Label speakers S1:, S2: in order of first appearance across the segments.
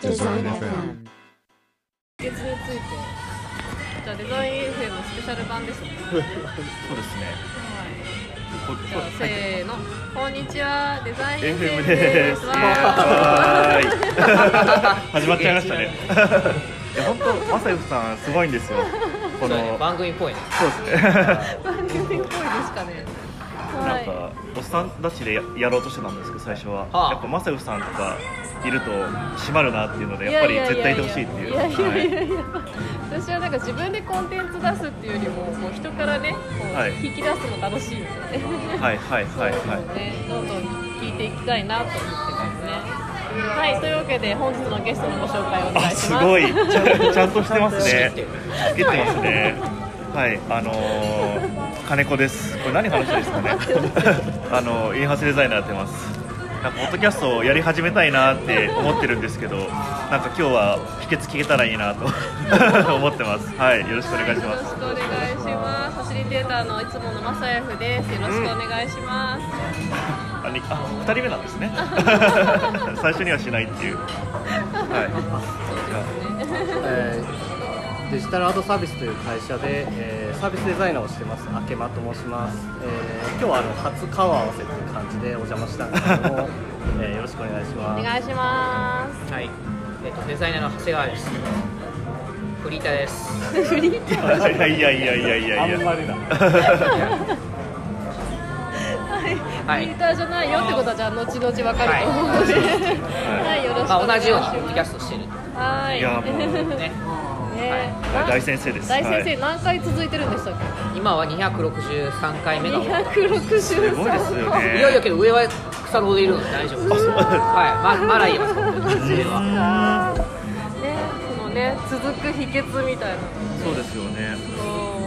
S1: Design FM
S2: 月についてじゃあデザイン FM スペシャル版ですね。
S3: そうですね。こ
S2: じゃあせーのこんにちはデザイン
S3: FM
S2: FM
S3: で
S2: です
S3: はーい。始まっちゃいましたね。いや本当マサヨフさんすごいんですよ。この
S4: ね。番組っぽいね。
S3: そうですね。
S2: 番組っぽいですかね。はい
S3: なんかおっさんたちでややろうとしてたんですけど最初は、
S4: はあ。
S3: やっぱマサヨフさんとかいると締まるなっていうのでやっぱり絶対いてほしいっていう。
S2: 私はなんか自分でコンテンツ出すっていうよりももう人からねこう、
S3: はい。
S2: 引き出すの楽しいんでね
S3: はいはいはいはい。
S2: ね。どんどん聞いていきたいなと思ってますね。はいというわけで本日のゲストのご紹介をお願い
S3: あ
S2: します。
S3: すごい。ちゃんちゃんとしてますね。
S4: て
S3: ますね。はい、あのー、金子です。これ何話ですかね。あのインハウスデザイナーやってます。なんかポッドキャストをやり始めたいなって思ってるんですけど、なんか今日は秘訣聞けたらいいなと 思ってます。はい、よろしくお願いします。
S2: よろしくお願いします。ファシリテーターのいつものマサヤフです。よろしくお願いします。
S3: あ、にあ、二人目なんですね。最初にはしないっていう。はい。
S5: えーデジタルアートサービスという会社で、えーサービスデザイナーをしてます明間と申します、えー今日はあの初顔合わせという感じでお邪魔したんですけども、えーよろしくお願いし
S2: お
S5: ます。
S2: 願いします。
S4: はい。えっとデザイナーの長谷川です。フリーターです。
S2: フリー
S3: いやいやいやいやいやいや。
S5: あんまりだ。
S2: フリーターじゃないよってことはじゃあ後々わかると思うので、はい、よろしく
S4: まあ
S2: お願いします。
S4: 同じようにポッドキャストしてる。
S2: はい。
S3: いやもう
S4: ね
S2: ね。
S3: はい。大先生です。
S2: 大先生、
S3: はい。
S2: 何回続いてるんでしたっ
S4: 今は263回目
S2: け？
S4: が終わった
S2: 二百六十
S3: すごいですよね。
S4: いやいやけど上は腐るほどいるので大丈夫です。はい。ままだ言えます。上は
S2: ね、このね続く秘訣みたいな。
S3: そうですよね。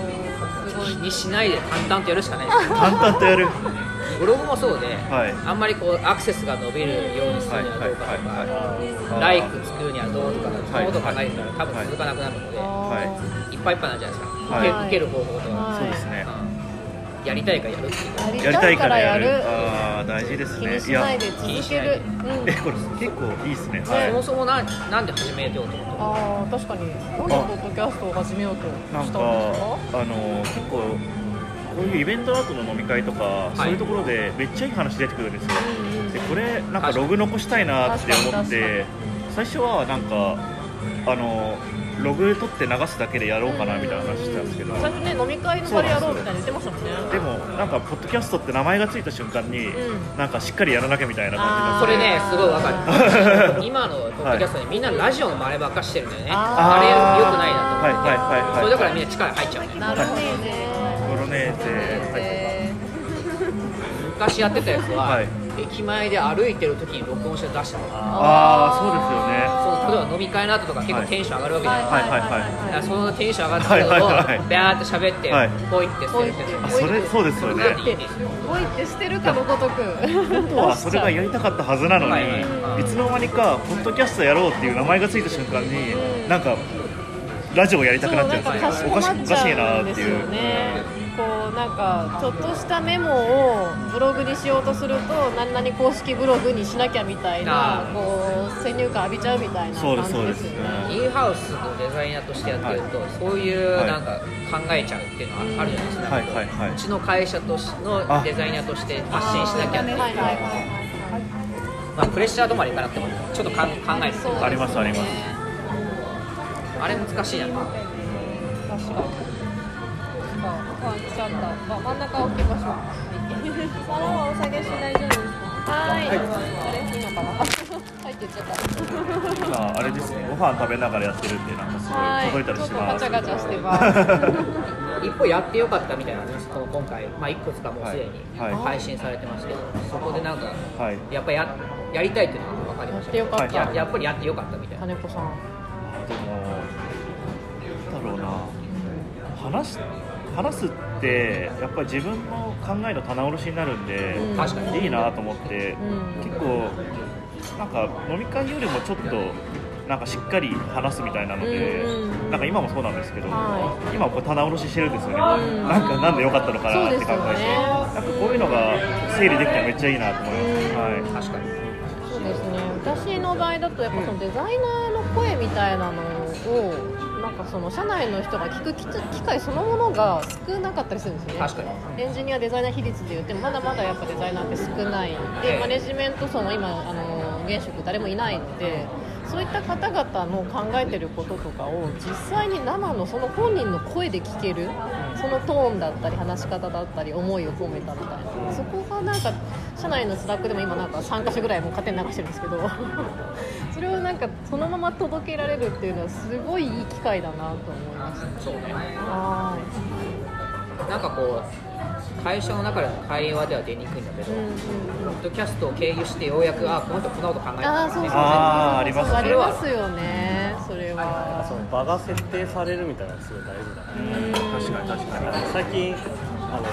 S4: にしないで淡々とやるしかないです
S3: 淡々とやる。
S4: ブログもそうで、
S3: はい
S4: あんまりこうアクセスが伸びるようにするにはどうかとか、
S3: はい
S4: ライク作るにはどうとか、そのこと考えてたら多分
S3: はい
S4: 続かなくなるので、
S3: はい
S4: っぱいいっぱいなんじゃないですか、
S3: はい
S4: 受け受ける方法とか、
S2: はい
S3: そうですね。
S4: うんやりたいからやるっていう
S3: やりたいからやる。
S2: る。
S3: ああ、大事ですね。
S2: 気にしないで続ける。うん
S3: え、これ結構いいですね。
S4: そ
S3: は
S4: もそもなんなんで始めようと思ったの？
S2: ああ確かに。なんでポッドキャストを始めようとしたんですか？
S3: あの結構こういうイベントアートの飲み会とか、そういうところでめっちゃいい話出てくるんですよ。でこれなんかログ残したいなって思って最初はなんかあのログ取って流すだけでやろうかなみたいな話してたんですけど。
S2: 最初ね飲み会の場でやろうみたいに言ってましたもんね。
S3: でもなんかポッドキャストって名前がついた瞬間に、
S2: ん。
S3: なんかしっかりやらなきゃみたいな感じになって
S4: それね、すごいわかる。今のポッドキャストでみんなラジオの真似ばっかしてるんだよね、
S2: あ
S4: あれ
S3: ー
S4: よくないなと思って、
S3: はいはいはいはい。
S4: それだからみんな力入っちゃうね
S2: なるほどね
S3: ボロネーゼ、はい。
S2: え
S4: 昔やってたやつは、
S3: はい。
S4: 駅前で歩いてる時に録音して出したの
S3: ああそうですよね。
S4: そう例えば飲み会の後とか結構テンション上がるわけじゃない、
S3: はいはいはい。
S4: だからそのテンション上がったのを
S3: はいはい。はい
S4: バーって喋って、
S3: はい。
S4: ポイって捨てるって
S3: あそれそうですよね。
S4: なんでいいんですよ。
S2: ー、ボイってしてるかのごとく
S3: 本当はそれがやりたかったはずなのに、
S4: はいはい
S3: い。つの間にかポッドキャストやろうっていう名前がついた瞬間に、なんかラジオやりたくなっちゃうんですよ。おかしい
S2: ゃ
S3: なっていう
S2: こうなんかちょっとしたメモをブログにしようとすると何々公式ブログにしなきゃみたいなこう先入観浴びちゃうみたいな
S3: そう
S2: 感じ
S3: です
S2: よね。
S4: インハウスのデザイナーとしてやってると、そういうなんか考えちゃうっていうのはあるじゃないですか、
S3: はいはいはい。う
S4: ちの会社としのデザイナーとして発信しなきゃっていう
S2: は。いはいはい
S4: まあ、プレッシャーとまでいかなくてもちょっと考えて
S2: そう
S3: ありますあります。
S4: あれ難しいな。
S2: 確かにちゃったあ真ん中置きましょう皿はお下げしない。丈夫ですかはいあれいいのかなはいって言っちゃった
S3: 今あれですねご飯食べながらやってるんでなんかすご
S2: はいい
S3: 届いたりします
S2: ガチャガチャしてます
S4: 一歩やってよかったみたいなねこの今回、まあ、いくつかもうすでに配信されてますけど、そこでなんか
S3: はい
S4: やっぱややりたいっていうのが分かりました。
S2: やってよかった
S4: ややっぱりやってよかったみたいな。
S2: 金子さん
S3: でもなんだろうな。話す話すってやっぱり自分の考えの棚卸しになるんで、
S2: うん。
S4: 確かに。
S3: いいなと思って、
S2: うん。
S3: 結構なんか飲み会よりもちょっとなんかしっかり話すみたいなので、
S2: うんうん
S3: なんか今もそうなんですけど、
S2: は
S3: 今こう棚卸ししてるんですよね、
S2: うん。
S3: なんかなんで良かったのかなって考えて、
S2: ね
S3: なんかこういうのが整理できたらめっちゃいいなと思います、はい。
S4: 確かに。
S2: そうですね。私のの場合だとやっぱそのデザイナーの声みたいなのをなんかその社内の人が聞く機機会そのものが少なかったりするんですよね。
S4: 確かに。
S2: エンジニアデザイナー比率で言ってもまだまだやっぱデザイナーって少ないでマネジメント層も今あの現職誰もいないのでそういった方々の考えてることとかを実際に生のその本人の声で聞けるそのトーンだったり話し方だったり思いを込めたみたいな。そこがなんか社内の Slack でも今なんか3か所ぐらいもう勝手に流してるんですけど。それをなんかそのまま届けられるっていうのはすごいいい機会だなと思いました。
S4: そうね。
S2: は
S4: なんかこう会社の中での会話では出にくいんだけど、
S2: い、うんうん。
S4: ポッドキャストを経由してようやくあこの人こんなこと考えて
S2: ああそうそうそうそう。
S3: ありますね。
S2: ありますよね。それは
S5: その場が設定されるみたいなのがすごい大事だね
S3: 確かに確かに。
S5: 最近あの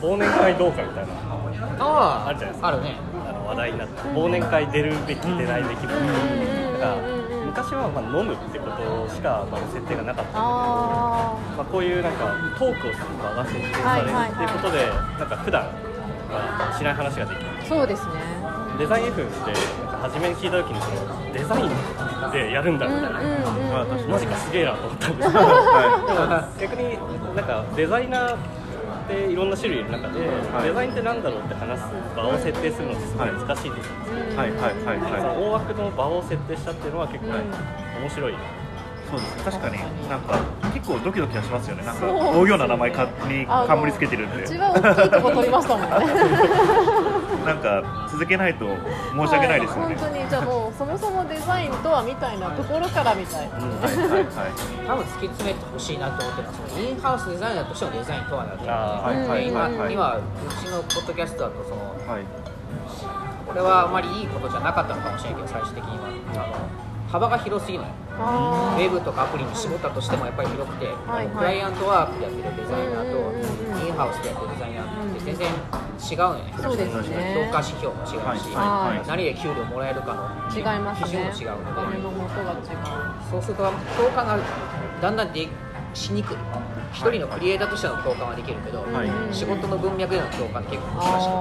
S5: 忘年会どうかみたいな。
S4: ああ
S5: あるじゃないですか
S4: あるね
S5: あの話題になって忘年会出るべき出ないべきだから昔はまあ飲むってことしかまあ設定がなかったんだけど
S2: あ
S5: まあ、こういうなんかトークをする場が設定されるっていうことで、なんか普段はしない話ができる。
S2: あそうですね
S5: デザイン F ってなんか初めに聞いた時にそのデザインでやるんだみたいな、
S2: うんうんうん、
S5: マジかすげえなと思ったんですけど
S3: は
S5: 逆になんかデザイナーってい。ろんな種類い。る中で、
S3: はい。
S5: デザインってなんだろうって話す場を設定するのってすごい。難しい。ですよね、
S3: はい。はい。はい。
S5: そ
S3: はい。
S5: の大枠の場を設定したってい。うのは結構面白い、
S3: そうです確かになんか結構ドキドキはしますよねなんか
S2: そう
S3: な名前かに
S2: あの
S3: 冠つけてるんで
S2: 一番大きい。とこ取りましたもんね
S3: なんか続けないと申し訳ないですよね。
S2: は本当にじゃあもうそもそもデザインとはみたいなところからみたいな、
S3: はいはいはい。
S4: 多分突き詰めてほしいなと思ってるのはそのインハウスデザイナーとしてのデザインとはだと思う
S5: あ
S3: ーはいはい
S4: 今
S3: はいはい。
S4: 今うちのポッドキャストだとその
S3: はい。
S4: これはあまりいいことじゃなかったのかもしれないけど最終的には。あの幅が広すぎない。
S2: あ
S4: ウェブとかアプリに絞ったとしてもやっぱり広くて、
S2: はい
S4: クライアントワークでやってるデザイナーと、インハウスでやってるデザイナー全然違うのよね、
S2: そうですね。
S4: 評価指標も違うし、
S3: はい
S2: はい
S4: 何で給料もらえるかの
S2: ー違います
S4: 基準も
S2: ね
S4: 違うので、
S2: お金の元が違う。
S4: そうすると共感がだんだんでしにくい。一人のクリエイターとしての共感はできるけど、
S3: はい。
S4: 仕事の文脈での共感って結構難しく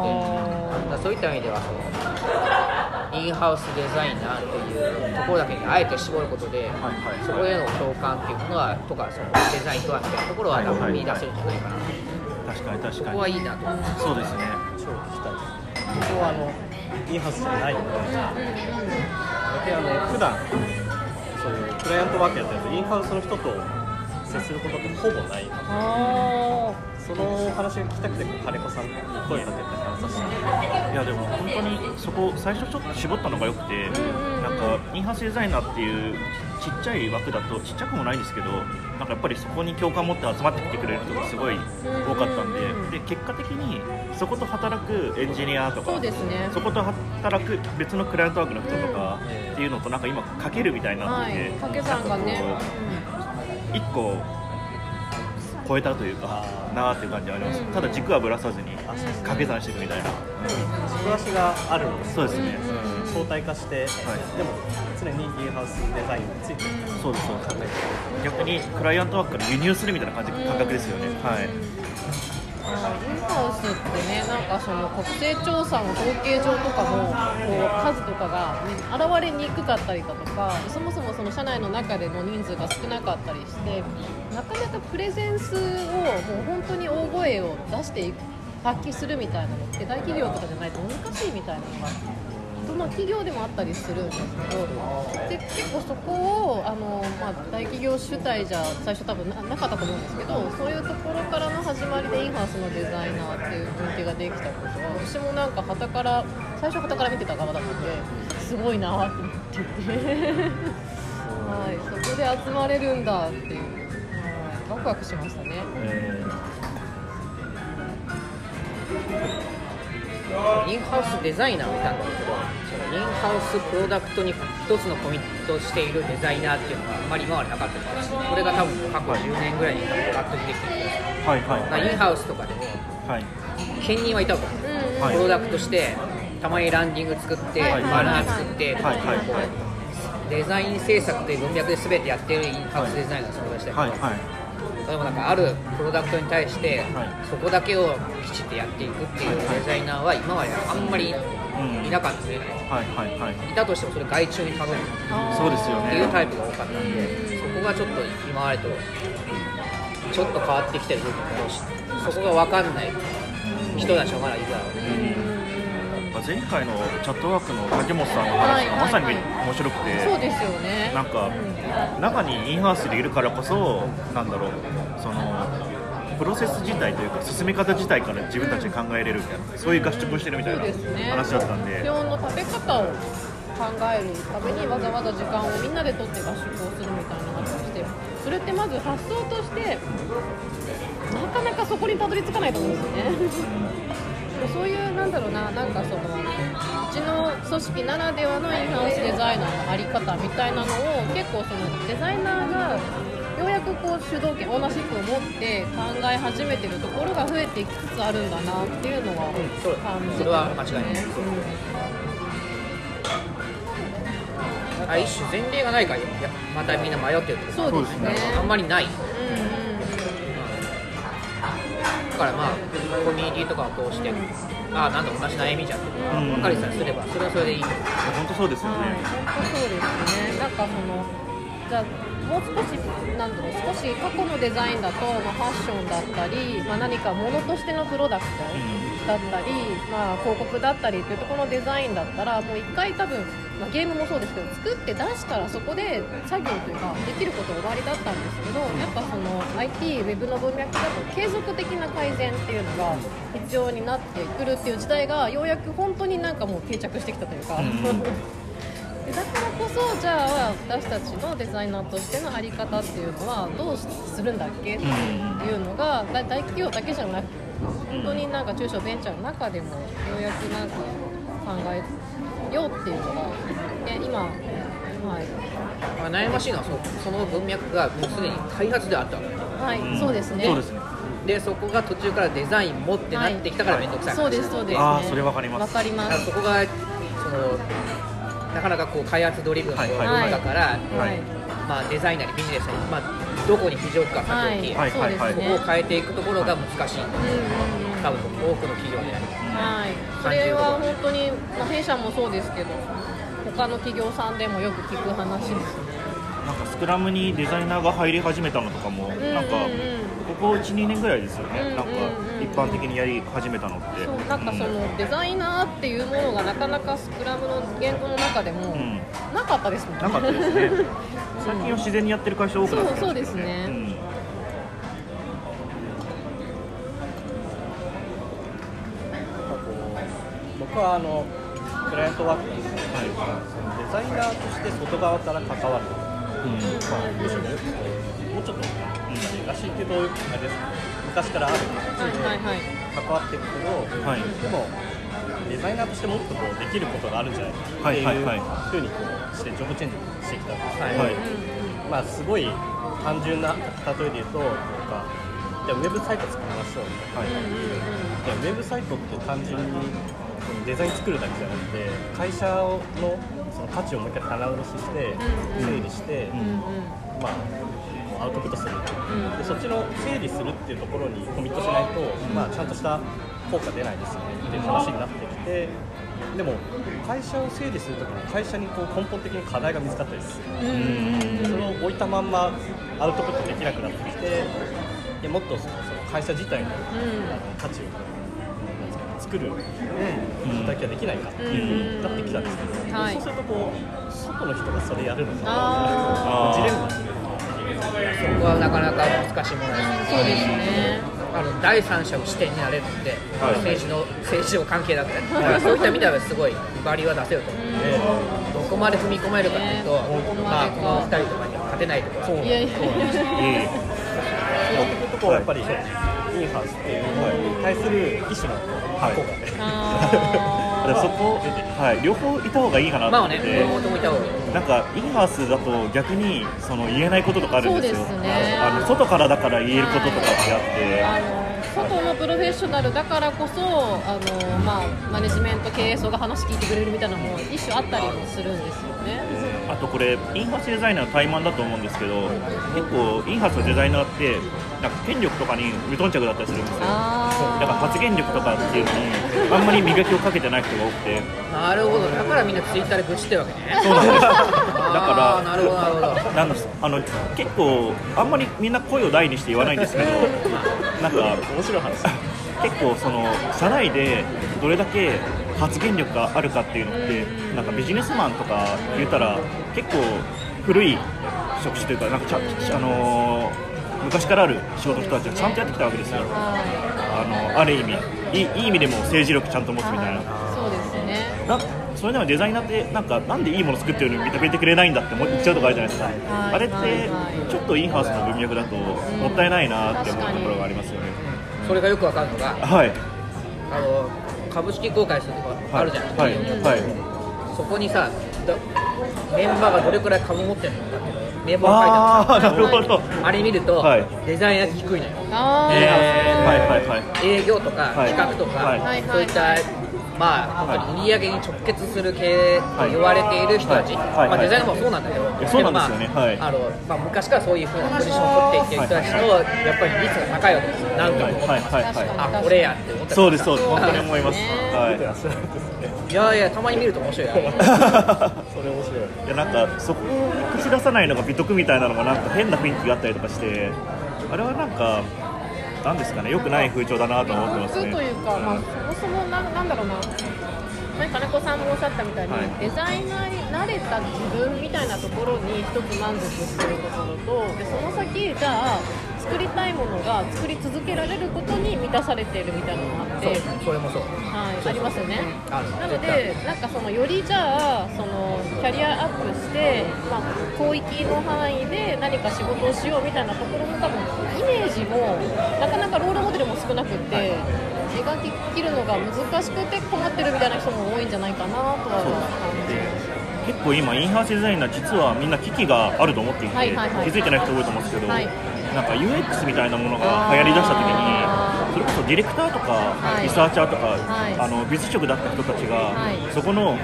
S4: て。だそういった意味ではそのインハウスデザイナーっていうところだけにあえて絞ることで、
S3: はいはい。
S4: そこでの共感っていうものはとかそのデザインとはみたいなところは見出せるんじゃないかな、
S3: 確かに確
S4: そ
S3: かに。
S4: こはいいなと思う、
S3: そうですね。
S5: 超聞きたいです。僕はあのインハウスじゃない。ので大体あの普段そういうクライアントワークやってるとインハウスの人と接することってほぼない。
S2: あ
S5: その話が聞きたくて金子さんに声かけて話させて。
S3: いやでも本当にそこ最初ちょっと絞ったのが良くて、なんかインハウスデザイナーっていうちっちゃい枠だとちっちゃくもないんですけどなんかやっぱりそこに共感を持って集まってきてくれる人がすごい多かったんで,、で結果的にそこと働くエンジニアとか
S2: そうですね。
S3: そこと働く別のクライアントワークの人とかっていうのとなんか今かけるみたいになってて、
S2: い。掛け算がね。
S3: なんかこう一個超えたというかなーっていう感じはあります、
S2: うん。
S3: ただ軸はぶらさずに
S2: ん。
S3: 掛け算していくみたいな、
S5: 軸足があるので
S3: そうですね、
S2: うん
S5: 相対化して、でも常にインハウスデザインについて
S3: そうですそうです。逆にクライアントワークから輸入するみたいな感じ感覚ですよね、はい。
S2: インハウスってね、なんかその国勢調査の統計上とかもこう数とかが、ね、現れにくかったりだとかそもそもその社内の中での人数が少なかったりしてなかなかプレゼンスをもう本当に大声を出していく発揮するみたいなのって大企業とかじゃないと難しいみたいなのがどの企業でもあったりするんですけどで結構そこをあの、まあ、大企業主体じゃ最初多分ななかったと思うんですけどそういうところからの始まりでインハウスのデザイナーっていう雰囲気ができたことは私もなんか旗から最初旗から見てた側だったのですごいなと思ってて、はい、そこで集まれるんだっていう、はい、ワクワクしましたね。
S4: インハウスデザイナーをいたんだけどそのインハウスプロダクトに一つのコミットしているデザイナーっていうのがあんまり今までなかったからこれが多分過去10年ぐらいに多分ガッと出てきてる
S3: はい。はい
S4: インハウスとかでも
S3: はい
S4: 兼任はいたと思うプロダクトしてたまにランディング作って、
S2: はい
S4: バナー作って、
S3: はいはい
S4: こうデザイン制作という文脈で全てやってるインハウスデザイナーが存在してるけど、
S3: はいはい
S4: でもなんかあるプロダクトに対して、
S3: はい。
S4: そこだけをきちっとやっていくっていうデザイナーは今まであんまりいなかったね、
S3: はいはいはい。
S4: いたとしてもそれ外注に頼む。
S3: そうですよね。
S4: っていうタイプが多かったんで、そこがちょっと今までとちょっと変わってきてる部分もそこが分かんない人たちがまだい。たので、
S3: 前回のチャットワークの竹本さんの話がまさに面白くて、
S2: そうですよね。
S3: なんか中にインハウスでいるからこそなんだろうそのプロセス自体というか進め方自体から自分たちで考えれるみたいなそういう合宿をしてるみたいな話だったんで。
S2: 基本の食べ方を考えるためにわざわざ時間をみんなで取って合宿をするみたいな話をしてそれってまず発想としてなかなかそこにたどり着かないと思うんですよね。そういうなんだろうななんかそのうちの組織ならではのインハウスデザイナーのあり方みたいなのを結構そのデザイナーがようやくこう主導権オーナーシップを持って考え始めてるところが増えてきつつあるんだなっていうのは感じてますね
S4: それは間違いないあ一種前例がないからまたみんな迷ってるってこと
S2: そうですね。
S4: あんまりないからまあコミュニティとかを通してああなんだ同じ悩みじゃんっていうのが分かりさえすればそれはそれでいい。と思う
S3: 本当そうですよ
S2: はい、
S3: ね、
S2: 本当そうですね。なんかそのじゃもう少しなんだろう少し過去のデザインだと、まあ、ファッションだったり、まあ、何かものとしてのプロダクトだったり、まあ、広告だったりっていうところのデザインだったらもう一回多分、まあ、ゲームもそうですけど作って出したらそこで作業というかできること終わりだったんですけどやっぱその IT ウェブの文脈だと継続的な改善っていうのが必要になってくるっていう時代がようやく本当になんかもう定着してきたというか。でだからこそじゃあ私たちのデザイナーとしての在り方っていうのはどうするんだっけっていうのがだ大企業だけじゃなく本当になんか中小ベンチャーの中でもようやくなんか考えようっていうのが、ね、今、はい、
S4: まあ、悩ましいのはそその文脈がもうすでに開発であったわけ
S2: はい
S3: ん。
S2: そうですね。
S3: そうですね。
S4: でそこが途中からデザインもってなってきたから面倒くさい、
S2: そうですそうです、ね、
S3: あーそれわかります。
S2: わかります。
S4: そこがそのなかなかこう開発ドリブンの
S3: はいはい。
S4: 中から、
S2: はい。
S4: まあ、デザイナーにビジネスに、まあ、どこに非常かさておき、
S2: はい、そ
S4: ここを変えていくところが難しい、多分多くの企業である
S2: はい、それは本当に、まあ、弊社もそうですけど他の企業さんでもよく聞く話ですね。
S3: なんかスクラムにデザイナーが入り始めたのとかも、
S2: んうんうん。
S3: なんかここ12年ぐらいですよね、
S2: うんうんうん
S3: なん。か一般的にやり始めたのって。
S2: そうなんかそのデザイナーっていうものがなかなかスクラムの言語の中でも
S3: うん。
S2: なかったですもんね。
S3: なかったですね。最近は自然にやってる会社多くなってね
S2: そうそうですね。
S3: ん。
S5: 僕はあのクライアントワークなんですけど、そのデザイナーとして外側から関わる、
S3: うん。
S5: まあ、むしろもうちょっと、レガシーっていうとあれですけど昔からある。
S2: はいはいはい。
S5: 関わっていくけど、
S3: はい。
S5: でもデザイナーとしてもっとこうできることがあるんじゃないかっていうふうにこうしてジョブチェンジしてきたんですけど、
S3: はい。
S5: まあすごい単純な例えで言うとなんかじゃあウェブサイト作りましょうみたいな。
S3: はい。
S5: じゃあウェブサイトって単純にデザイン作るだけじゃなくて会社のその価値をもう一回棚卸しして整理して、まあ、アウトプットする、でそっちの整理するっていうところにコミットしないと、まあ、ちゃんとした効果出ないですよね。っていう話になってきてでも会社を整理するときに会社にこう根本的に課題が見つかったりする。
S2: うん。
S5: それを置いたまんまアウトプットできなくなってきてでもっとその会社自体のあの価値をなんですかね作る働きができないかっていうなってきたんですけど、
S2: はい。
S5: そうするとこう外の人がそれやるのか
S2: あ
S5: ジレンマ
S4: そこはなかなか難しいものです
S2: そうですね。
S4: あの第三者の視点になれるので、
S3: はい。
S4: 政治の政治上関係だったり、だからそういった意味ではすごいバリューは出せると。思うので、どこまで踏み込めるかというと、
S2: ね
S4: まあ、この2人とかには勝てないところは
S5: そう
S2: いやいやいや。
S3: いえいえ
S5: そうやっぱりインハウスっていうのに対する一種の箱がね、
S2: あ
S3: そこ、はい、両方いた方がいいかなと
S4: まあね、
S3: 思って、
S4: 両方ともいた方がいい。
S3: なんかインハウスだと逆にその言えないこととかあるんですよ。
S2: そうですね。
S3: あの外からだから言えることとかってあって。
S2: あの外のプロフェッショナルだからこそあの、まあ、マネジメント経営層が話聞いてくれるみたいなのも一種あったりもするんですよね。
S3: あとこれインハウスデザイナーの怠慢だと思うんですけど結構インハウスのデザイナーってなんか権力とかに無頓着だったりするんですよ。
S2: あ
S3: だから発言力とかっていうのにあんまり磨きをかけてない人が多くて。
S4: なるほど。だからみんなツイッターで愚痴ってるわけね。
S3: そうなんです。だか
S4: なるほどなるほど。
S3: らなんですあの結構あんまりみんな声を大にして言わないんですけどなんか
S5: 面白い話。
S3: 結構その社内でどれだけ発言力があるかっていうのってなんかビジネスマンとか言ったら結構古い職種というかなんかちゃあのー昔からある仕事の人たちはちゃんとやってきたわけですよ。
S2: は
S3: あのある意味。いい意味でも政治力ちゃんと持つ
S2: い
S3: みたいな。
S2: はいそうですね。
S3: なそれでもデザイナーってなんかなんでいいもの作ってるのに認めてくれないんだって思っちゃうとこあるじゃないですか、
S2: はい。
S3: あれってちょっとインハウスの文脈だともったいないなって思うところがありますよね、
S4: それがよくわかるのが
S3: はい。
S4: あの株式公開するとこあるじゃん、
S3: はい。はい。
S4: そこにさだメンバーがどれくらい株持ってるのかっていうの名簿が書いてある
S3: なるほど。
S4: あれ見ると、
S3: はい。
S4: デザインが低いのよ。
S3: えーはいはいはい。
S4: 営業とか
S3: はい。
S4: 企画とか、
S3: はい。
S4: そういった、まあ、本当に売り上げに直結する経営と言われている人たち、
S3: はいはい
S4: まあ、デザイナーもそうなんだけど、
S3: そうなんですよね。
S4: けどまあ
S3: はい。
S4: あのまあ、昔からそういうふうなポジションを取っていってる人たちの、やっぱり率が高いわけですよ、なんとも、
S3: はい。はいはい
S4: あこれやって思った
S3: そうですそうです。本当に思います、
S2: ね
S3: はい。
S4: いやいや、たまに見ると面白いよ。
S5: それ面白い。
S3: いやなんかそこを口出さないのが美徳みたいなのがなんか変な雰囲気があったりとかしてあれはなんかなんですかね。良くない風潮だなと思ってますね。
S2: というか、まあ、そもそもななんだろうな、前金子さんもおっしゃったみたいに、
S3: はい。
S2: デザイナーになれた自分みたいなところに一つ満足してるところとでその先じゃあ作りたいものが作り続けられることに満たされているみたいなのがあって。
S4: それもそう。
S2: はい、ありますよね。なので、なんかそのよりじゃあそのキャリアアップして、まあ、広域の範囲で何か仕事をしようみたいなところの多分イメージもなかなかロールモデルも少なくって、描ききるのが難しくて困ってるみたいな人も多いんじゃないかなとは感じます。
S3: 結構今インハウスデザイナー実はみんな危機があると思っていて、
S2: はいはいはい
S3: 気づいてない人多いと思うんですけど、
S2: はい
S3: なんか UX みたいなものが流行りだした時
S2: あ
S3: にそれこそディレクターとか、
S2: はい。
S3: リサーチャーとか、
S2: はい。
S3: あの美術職だった人たちが、
S2: はい。
S3: そこの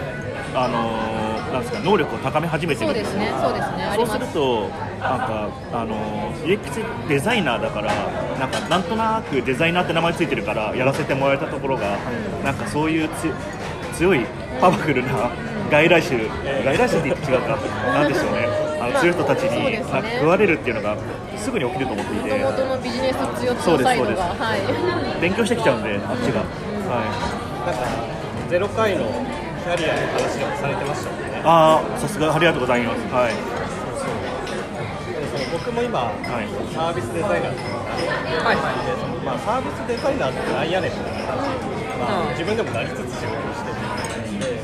S3: あのなんですか能力を高め始めてる。んですよ
S2: そうですね、そうですね、あ
S3: そう
S2: すす。
S3: ると、なんか、あの UX デザイナーだから、なんかなんとなくデザイナーって名前ついてるから、やらせてもらえたところが、なんかそういうつ強い、パワフルな外来種、外来種って違うか、なんでしょうね、あの強い人たちになんか食われるっていうのが、すぐに起きると思っていて、
S2: 元々のビジネス強
S3: そうですそうです
S2: 強サイドが、はい。
S3: 勉強してきちゃうんで、あっちが。はい
S5: なんかゼロ回のキャリアの話でもされてましたもんね
S3: ああ、さすがありがとうございます。はい。
S5: でその僕も今、
S3: はい
S5: サービスデザイナーっていうのが
S4: はいは
S5: でそのまあ、サービスデザイナーってなんやねんみたいな感じ、まあ
S4: うん
S5: 自分でもなりつつ仕事をしてるで、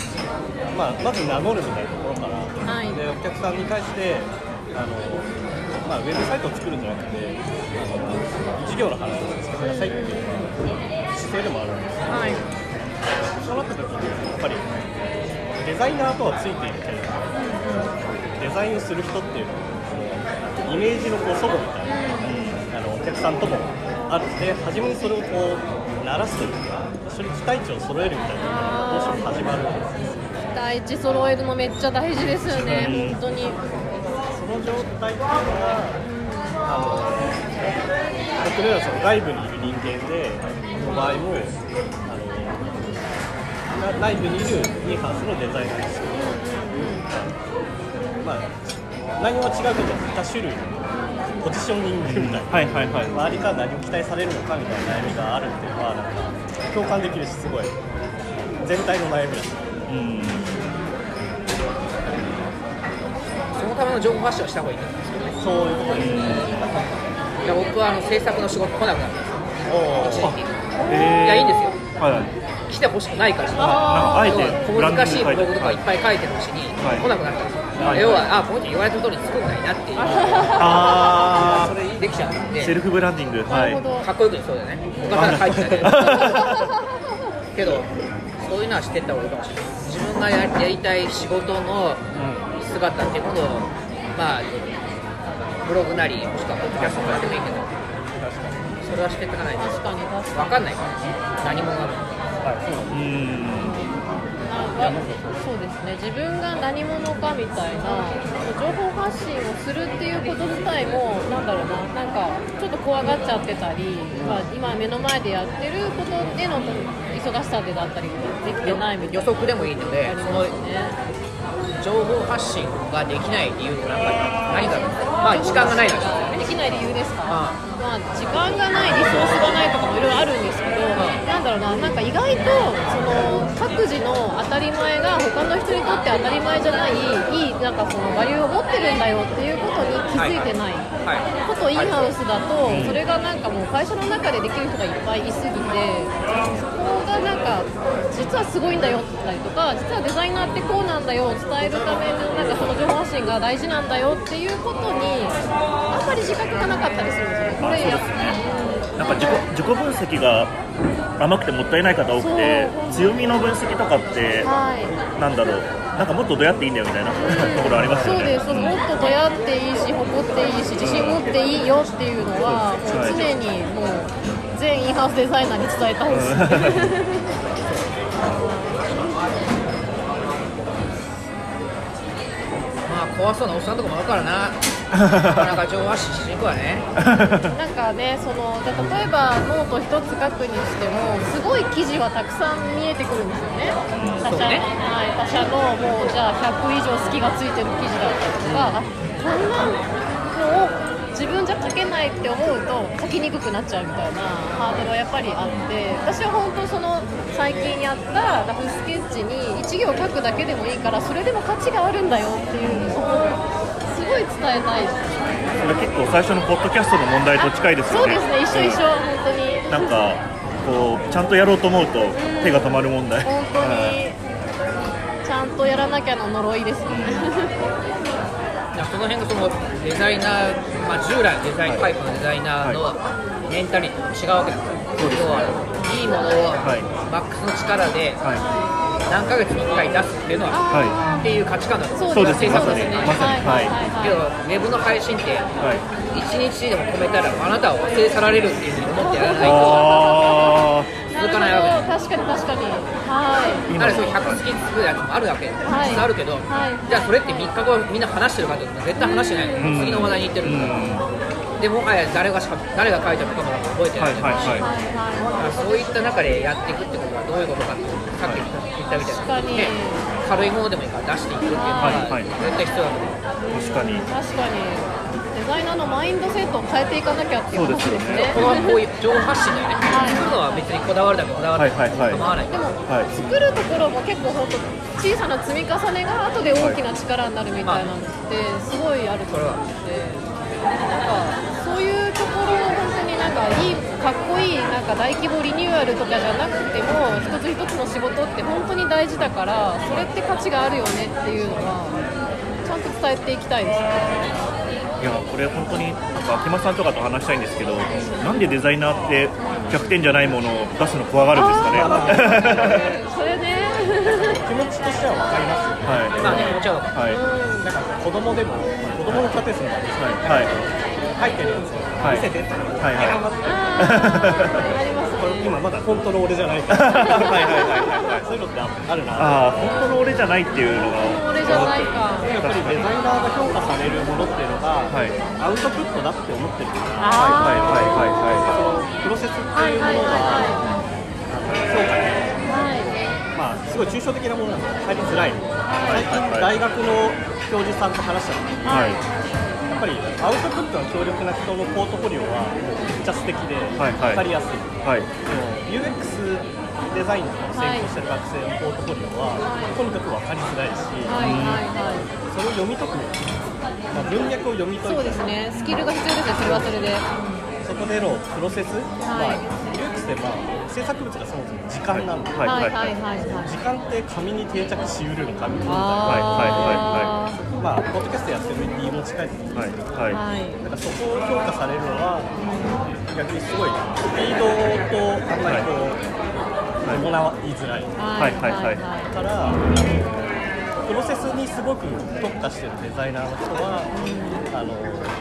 S5: まあ、まず名乗るみたいなところから、
S2: はい。
S5: でお客さんに対してあの、まあ、ウェブサイトを作るんじゃなくて事業の話をしてくださいっていう姿勢でもあるんですよ
S2: はい。
S5: そうなった時にやっぱりデザイナーとはついているけれどデザインをする人っていうのはイメージのこう祖母みたいな、あのお客さんともあるで初めにそれをこう鳴らすというか一緒に期待値を揃えるみたいなのがどうしても始まるんですよ
S2: 第一揃えるのめっちゃ大事ですよね、
S3: うん。
S2: 本当に。
S5: その状態っていうのはあの僕のようなその外部にいる人間での場合もあのな内部にいるニーハウスのデザイナーですけど、まあ、内容は違うけど2種類のポジショニングみたいな、
S3: はいはいはい。
S5: 周りから何を期待されるのかみたいな悩みがあるっていうのはなん。か共感できるしすごい全体の悩みです
S3: うん。
S4: そのための情報発信をした方がいいと思うん。ですよね。
S5: そういうことですね、
S4: いや僕はあの制作の仕事来なくなったん。ですよ、一時期。
S3: え
S4: いやいいん。ですよ
S3: はいはい。
S4: 来てほしくないから、
S3: なん。かあえて
S4: 要は小難しいブログとかいっぱい書いてるうちに
S3: はい
S4: 来なくなったん。ですよ、
S3: はい
S4: 要は、あこの人言われた通りに作ん。ないなっていう、
S3: あ
S4: それできちゃったん。で、
S3: セルフブランディング。はい
S2: なるほ。ど。
S4: かっこよく言うそうだよね、他から書いてたけど、けど、そういうのは知ってった方がいいかもしれない、自分がややりたい仕事の姿っていうものを、まあ、ブログなり、もしくはポッドキャストもやってもいいけど、それはしていかないと
S2: 確かに。確かに。
S4: 分かんないから何者なのか
S3: うん
S2: なんかそうですね自分が何者かみたいな情報発信をするっていうこと自体もなんだろうななんかちょっと怖がっちゃってたり、まあ、今目の前でやってることへの忙しさでだったりできてないみたいな。
S4: 予測でもいいので
S2: あり
S4: その情報発信ができない理由ってなんか何だろうまあ時間がないですよね
S2: できない理由ですか、
S4: あ
S2: まあ、時間がない、リソースがないとかもいろいろあるんですだろうな、なんか意外とその各自の当たり前が他の人にとって当たり前じゃない、いいなんかそのバリューを持ってるんだよっていうことに気づいてない。
S4: はい。
S2: ことインハウスだと、それがなんかもう会社の中でできる人がいっぱいいすぎて、そこがなんか、実はすごいんだよって言ったりとか、実はデザイナーってこうなんだよを伝えるためのなんかその情報発信が大事なんだよっていうことに、あんまり自覚がなかったりするんですよね。これやっ
S3: なんか自己自己分析が甘くてもったいない方多くて強みの分析とかって
S2: はい。
S3: なんだろうなんかもっとどうやっていいんだよみたいなところありますよね。
S2: そうです、もっとどやっていいし、誇っていいし、自信持っていいよっていうのは、もう常にもう全インハウスデザイナーに伝えたいです。
S4: まあ怖そうなおっさんとかもあるからななかなか情報発信しにくいわね。
S2: なんかね、そのじゃあ例えばノート一つ書くにしても、すごい記事はたくさん見えてくるんですよね。他社,、
S4: ね。
S2: はい、他社のもうじゃあ100以上好きがついてる記事だったりとか、あこんなのを自分じゃ書けないって思うと書きにくくなっちゃうみたいなハードルはやっぱりあって私は本当その最近やったラフスケッチに1行書くだけでもいいからそれでも価値があるんだよっていうのをすごい伝えたいです。
S3: それ結構最初のポッドキャストの問題と近いですよね。
S2: そうですね、一緒一緒、本当に。
S3: なんかこうちゃんとやろうと思うと手が止まる問題。
S2: 本当
S3: はい
S2: に。ちゃんとやらなきゃの呪いですね。
S4: その辺がそのデザイナー、まあ、従来のデザインタイプのデザイナーのメンタリティと違うわけですよ、要はいいものを
S3: はい。
S4: マックスの力で
S3: は
S4: 何ヶ月に1回出すっていうのは、
S3: は
S4: っていう価値観なんですよ。
S2: そうです
S3: そうです
S2: そうですね。
S3: まさに。
S2: はい。
S4: けど
S2: は
S4: ウェブの配信って
S3: いはい。
S4: 1日でも込めたらあなたは忘れ去られるっていうふうに思ってやらないと。続かないわけ
S2: 確かに確かに。はい。
S4: だからそういう100好きつくやつもあるわけ、
S2: はい
S4: あるけど、
S2: はい。
S4: じゃあそれって3日後みんな話してるかって絶対話してない。の、
S3: うん。
S4: 次の話題に行ってるか。ら、
S3: ん。
S4: でもはや誰がしか誰が書いたのかも覚えてない。
S3: はいはいはい
S2: はい。
S4: そういった中でやっていくってことはどういうことかってさっき言ったみたい
S2: 確かに。
S4: 軽いものでもいいから出していくっていうのは
S3: はい。はい
S4: 絶対必要だと思う、
S3: 確かに。
S2: い。確かに。デザイナーのマインドセットを変えていかなきゃっていう話ですね。
S4: ここはこういう情報発信だよね、
S2: はい。
S4: 作るのは別にこだわるだけこだわるだけ
S3: はい。はいはい
S4: 構わない
S2: でも、
S3: はい。
S2: 作るところも結構本当小さな積み重ねが後で大きな力になるみたいなのってすごいあると思ってなんかそういうところをなんかいいかっこいいなんか大規模リニューアルとかじゃなくても一つ一つの仕事って本当に大事だからそれって価値があるよねっていうのはちゃんと伝えていきたいですね。
S3: いやこれ本当になんか秋間さんとかと話したいんですけどなんでデザイナーって100点じゃないものを出すの怖がるんですかね。
S2: それね。
S5: 気持ちとしては分かりますよね。
S4: まあねもちろん
S3: はい。
S5: なんか子供でも子供のキャテスも
S3: はい
S5: 入ってるんですよ、
S3: はい
S5: 見せてって
S3: はい。はい。
S5: 頑張って
S2: あります
S5: これ今まだ本当の俺じゃないから。
S3: はいはいはいはい
S5: そういうのってあるな
S3: ああ本当の俺じゃないっていうのが
S2: 俺じゃないか
S5: やっぱりデザイナーが評価されるものっていうのが、
S3: はい。
S5: アウトプットだって思ってる。から
S2: あ
S3: はいはいはい
S5: そ
S3: は
S5: のプロセスっていうもの
S2: はいはいはい
S5: が、評価に、
S2: はい。
S5: まあ、すごい抽象的なものなんで入りづらい、
S3: はい
S5: 最近大学の教授さんと話した時に、
S3: いはい。
S5: やっぱりアウトプットが強力な人のポートフォリオはめっちゃ素敵で、
S3: はいはい。
S5: 分かりやすい。
S3: はい。
S5: もう UX デザインとかを専攻してる学生のポートフォリオは、とにかく分かりづらいし、
S2: はいはいはい。
S5: それを読み解く、まあ、文脈を読み解いて
S2: そうですね。スキルが必要ですねそれはそれで。
S5: そこでのプロセス、
S2: はい。
S5: まあ、UX って、まあ、制作物がそもそも時間なんで、
S3: はい
S2: はいはいはいはい。
S5: 時間って紙に定着しうるのかみたいな、
S2: あ
S5: まあ、ポッドキャストやってる理由も近いと思うんですけど、
S3: はいはい。
S5: なんかそこを評価されるのは、逆にすごいスピードとあんまりこう、伴いづらい。
S3: はいはいはい。
S5: から、プロセスにすごく特化してるデザイナーの人はあの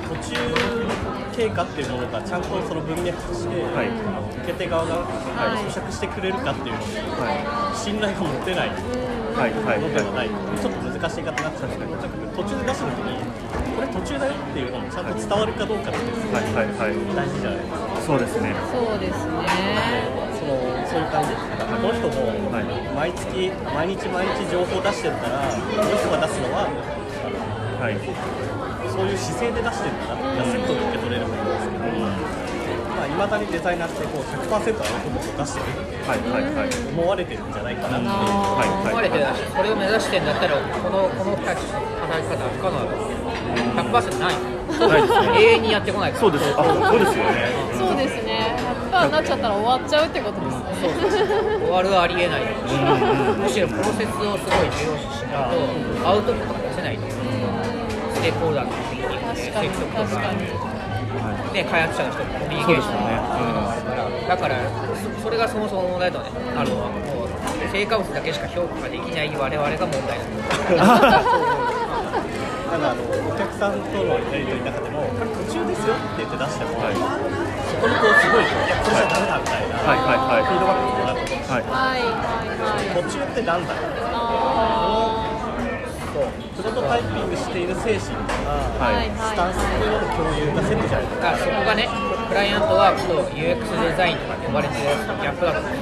S5: 途中経過っていうものがちゃんとその文脈として、
S3: はい。
S5: 受け手側が、
S2: はい。
S5: 咀嚼してくれるかっていうのに
S3: は
S5: 信頼が持てないのではない、
S3: は
S5: ちょっと難しい方になっちゃうんですけど途中で出した時にこれ途中だよっていうのもちゃんと伝わるかどうかって大事じゃないですか。
S3: そうですね。
S2: そうですね。
S5: そのそういう感じだからこの人も
S3: はい。
S5: 毎月毎日毎日情報出してるからこの人が出すのは
S3: はい。
S5: そういう姿勢で出してるんだってセットで受け取れればいいんですけど、まあ、未だにデザイナーってこう100%アウトプットを出してるって
S3: はいはいはい
S5: 思われてるんじゃないかなっていう
S4: 思われてるだしこれを目指してんだったらこのこの2つ働き方は不可能だと思う100%ない。
S3: ないですね。
S4: 永遠にやってこない
S3: そうです。あそうですよね。
S2: そうですね。100%になっちゃったら終わっちゃうってことですね。
S4: 終わるはありえない。しむしろプロセスをすごい重要視しないとアウトプットが出せないと。ステークホルダーのミーティングで
S2: 確かに
S4: 積極とか
S2: 確かに
S4: で開発者の人とコミュニケーションね、うんだからそれがそもそも問題だとねあのもう成果物だけしか評価ができない我々が問題なんです
S5: ただあのお客さんとのやり取りの中でもこれ途中ですよって言って出しても、
S3: はい
S5: そこにこうすごいいやこれじゃダメだみたいな、
S3: はいはいはい
S5: フィードバックがあると思うんです
S3: はい
S2: はいはい
S5: 途中ってなんだろうプロトタイピングしている精神とか、
S3: はい。
S5: スタンスっていうのの共有がセットじゃないですか。
S4: だからそこがねクライアントワークと UX デザインとかって呼ばれてるやつのギャップだと思う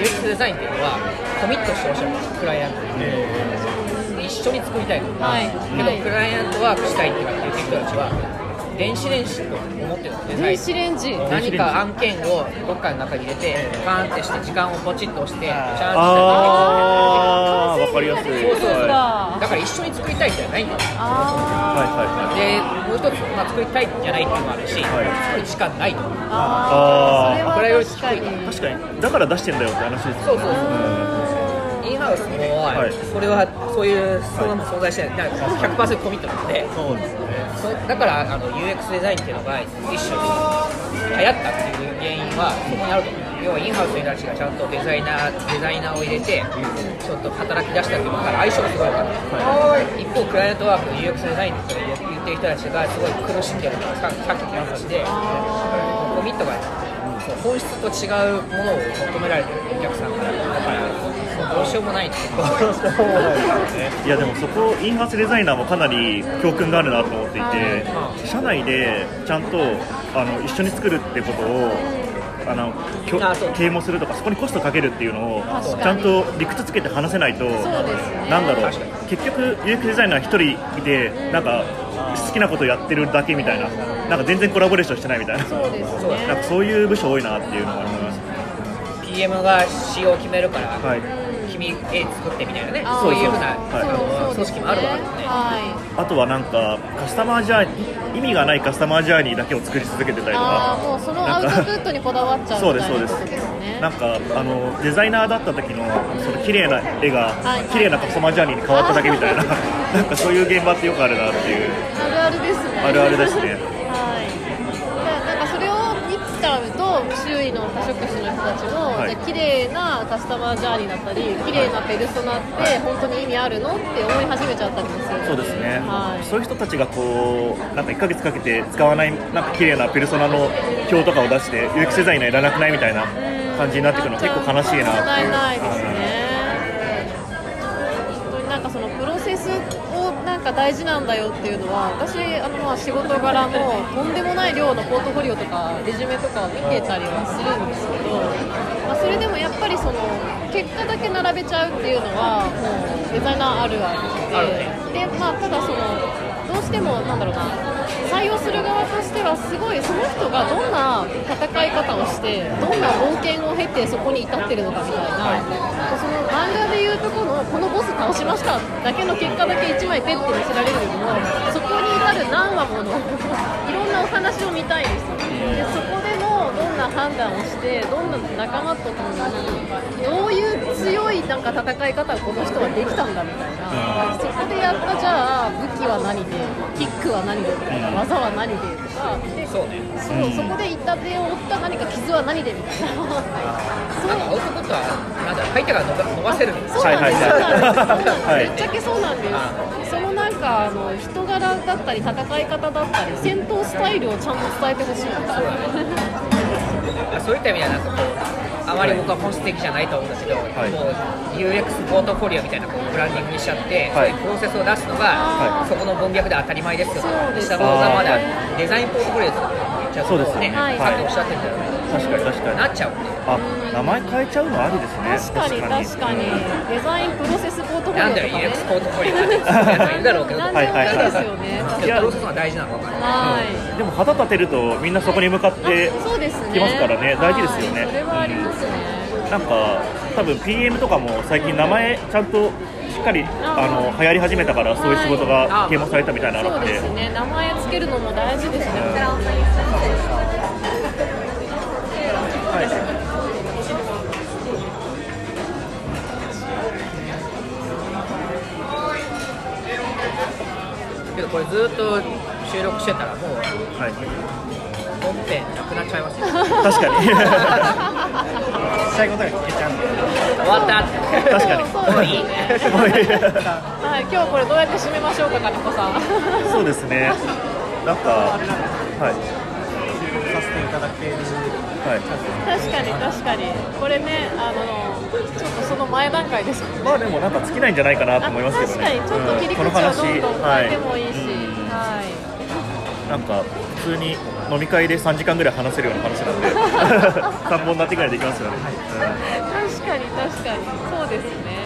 S4: UX デザインっていうのはコミットしてほしいわけクライアントに。一緒に作りたいの
S2: はい。
S4: けどクライアントワークしたいって言ってる人たちは電子レンジと思ってるのデザイン
S2: 電子レンジ。
S4: 何か。案件をどっかの中に入れてバーンってして時間をポチッと押してチャーンって
S3: ああわかりやすい。
S4: そうそうそう
S3: は
S4: だから一緒に作りたいんじゃないんだよ。
S2: あ
S3: いはいはい。
S4: でもう一つ、まあ、作りたいんじゃないっていうのもあるし、
S3: はい。
S4: 作る時間ないと。
S2: ーあー。
S3: あ
S2: それは確かに。
S3: 確かに。だから出してんだよって話です
S4: そうそうそう。
S3: うん
S4: インハウスも、
S3: はい。
S4: それはそういうそんなもん存在してない、だから100%コミットなので、
S5: そうですね。
S4: そだからあの UX デザインっていうのが一種流行ったっていう原因はそこにあると思う。要はインハウスの人たちがちゃんとデザイナーデザイナーを入れて、ちょっと働き出したっていうのから相性がすごい良かった、一方クライアントワーク UX デザインって言ってる人たちがすごい苦しんでるのがささっきの話でコミットがそう本質と違うものを求められてるお客さんからだからそうどうしようもないっていう
S5: いですね
S3: いやでもそこインハウスデザイナーもかなり教訓があるなと思っていて社内でちゃんとあの一緒に作るってことをあの啓蒙するとかそこにコストかけるっていうのをちゃんと理屈つけて話せないとなんだろう。結局 UX デザイナー一人いてなんか好きなことやってるだけみたいななんか全然コラボレーションしてないみたいな。
S2: そう
S3: なんかそういう部署多いなっていうのが思います。
S4: PM が仕様を決めるから、
S3: はい
S4: 君 A 作ってみたいなね。そういうふうな、組織もあるわけですね。
S2: はい。
S3: あとはなんかカスタマージャーニー意味がないカスタマージャーニーだけを作り続けてたりとか。
S2: ああもうそのアウトプットにこだわっちゃう
S3: そう
S2: みたいな
S3: ですそうです。なんかあのデザイナーだった時のその綺麗な絵が
S2: はい。
S3: 綺麗なカスタマージャーニーに変わっただけみたいな。なんかそういう現場ってよくあるなっていう。
S2: あるあるですね。
S3: あるあるですね
S2: 綺麗なカスタマージャーニーだったり綺麗なペルソナって本当に意味あるのって思い始めちゃったりもする
S3: そうですね、
S2: はい。
S3: そういう人たちがこうなんか1ヶ月かけて使わないなんか綺麗なペルソナの表とかを出して UX デザイナーいらなくないみたいな感じになってくるの結構悲しいな。ってい。う
S2: ないですね本当になんかそのプロセスをなんか大事なんだよっていうのは私あのまあ仕事柄もとんでもない量のポートフォリオとかレジュメとかを見てたりはするんですけど、まあ、それでもやっぱりその結果だけ並べちゃうっていうのはもうデザイナーあるあるで。で、まあ、ただそのどうしてもなんだろうな採用する側としてはすごいその人がどんな戦い方をしてどんな冒険を経てそこに至ってるのかみたいな、その漫画でいうとこのこのボス倒しましただけの結果だけ1枚ペッて見せられるよりもそこに至る何話もの いろんなお話を見たいですでんんな判断をしてどんな仲間と共にどういう強いなんか戦い方をこの人はできたんだみたいな、そこでやったじゃあ武器は何でキックは何でとか、技は何でとかで
S4: そうね
S2: そうそこで痛手を負った何か傷は何でみたいなそう
S4: なんかアウトプットはなんだ相手が伸ば伸ばせるんです
S2: そうなんです、
S3: はいはい、はい
S2: ぶっちゃけそうなんです、そのなんかあの人柄だったり、戦い方だったり、戦闘スタイルをちゃんと伝えてほしいんです
S4: そういった意味ではなんかこうあまり僕は本質的じゃないと思うんですけど、
S3: い。
S4: もう UX ポートフォリオみたいなこうブランディングにしちゃって、
S3: はい。
S4: プロセスを出すのが、
S2: はい。
S4: そこの文脈で当たり前ですよ
S2: そうです
S4: した方がまだデザインポートフォリオとか言っちゃうと
S3: そうですね
S4: ね、
S2: はい。
S4: さっきおっしゃってたように
S3: 確かに。確かに
S4: なっちゃう
S3: あ名前変えちゃうのありですね。
S2: 確かに、確かに、デザインプロセスポートフォ
S4: なんだよ
S2: リオとかね
S4: UX ポートフォリオってそういうやつがいるだろうけど。
S2: なんでもいいですよね、
S4: いやプロセスが大事なのか
S2: はい、
S3: でも旗立てるとみんなそこに向かって
S2: そうですね、
S3: きますからね。大事ですよね。
S2: はいそれはありますね。
S3: なんか多分 PM とかも最近名前ちゃんとしっかりあの流行り始めたからそういう仕事が啓蒙されたみたいなの
S2: そう
S3: あって、
S2: ですね、名前つけるのも大事ですね。
S4: これずっと収録してたらもう
S3: はい、
S4: 本編なくなっちゃいますよ。
S3: 確かに。
S5: したいことが聞けちゃうんで。
S4: 終わった。
S3: 確かに。
S4: もういい。ね
S3: もういい
S2: はい、今日これどうやって締めましょうか、金子さん。
S3: そうですね。なんかはい。
S5: 収録させていただける
S3: はい。
S2: 確かに確かに。これねあのちょっとその前段階ですもんね。
S3: まあでもなんか尽きないんじゃないかなと
S2: あ
S3: 思いますけどね。
S2: 確かにちょっと切り口を
S3: うん。この話
S2: どんどん変えてもいいし、
S3: はい。うん
S2: はい
S3: なんか普通に飲み会で3時間ぐらい話せるような話なんで。3本立てぐらいできますよね、
S2: 確かに確かに。そうですね。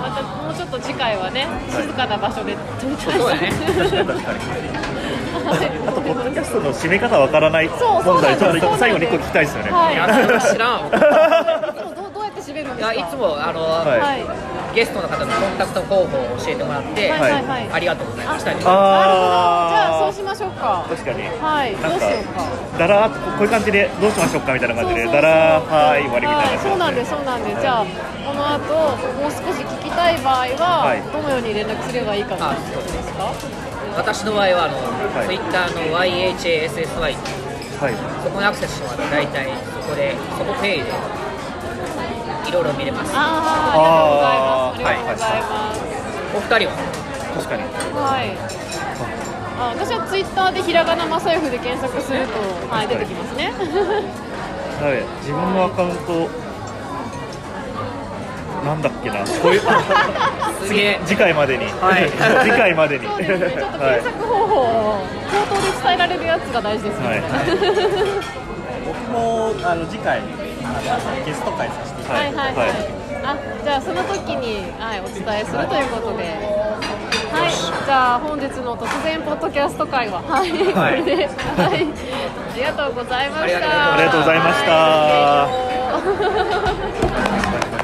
S2: またもうちょっと次回はね静かな場所で撮りたい
S4: そうだね。
S3: うん確かに確かに。
S2: はい
S3: あとポッドキャストの締め方わからない
S2: そうそう
S3: 問題ちょっと最後に1個聞きたいですよね、
S2: はい。
S4: いやそれは知らんわ
S2: いつもどうどうやって締めるん
S4: い
S2: ですか？
S4: やいつもあの、
S3: はい。
S2: はい。
S4: ゲストの方のコンタクト方法を教えてもらって、
S2: はいはいはい。
S4: ありがとうございました
S2: あなるほど。じゃあそう
S3: あ
S2: しましょうか。
S3: 確かに。
S2: はいどうしようか。
S3: だらこういう感じでどうしましょうかみたいな感じでだらーはーい終わりみたいな
S2: はいそうなんですそうなんです。じゃあこの後もう少し聞きたい場合は、
S3: はい。
S2: どのように連絡すればいいかみたいなことですか？
S4: 私の場合はあの、
S3: はい。
S4: Twitter の YHASSY
S3: はい。
S4: そこにアクセスしてもらうと大体そこでそこペイでいろいろ見れます。
S2: あーありがとうございます。
S3: あー
S2: ありがとうござい。
S4: お二人は？
S3: 確かに。
S2: はい。あ私はツイッターでひらがなまさよふで検索すると、はい、出てきますね。
S3: はい。自分のアカウントなんだっけな。こういう。あ
S4: すげえ。
S3: 次回までに、
S4: はい。
S3: 次回までに。
S2: そうですね。ちょっと
S3: はい
S2: 検索方法を口頭で伝えられるやつが大事ですね。
S3: はい。
S5: 僕もあの次回あのゲスト会させていただい。て
S2: はいはい。はい。あ、じゃあその時に、はい、お伝えするということで。はい、じゃあ本日の突然ポッドキャスト会は、はい、
S3: はい。
S2: これで、はい、ありがとうございました。
S4: ありがとうございました。
S2: はい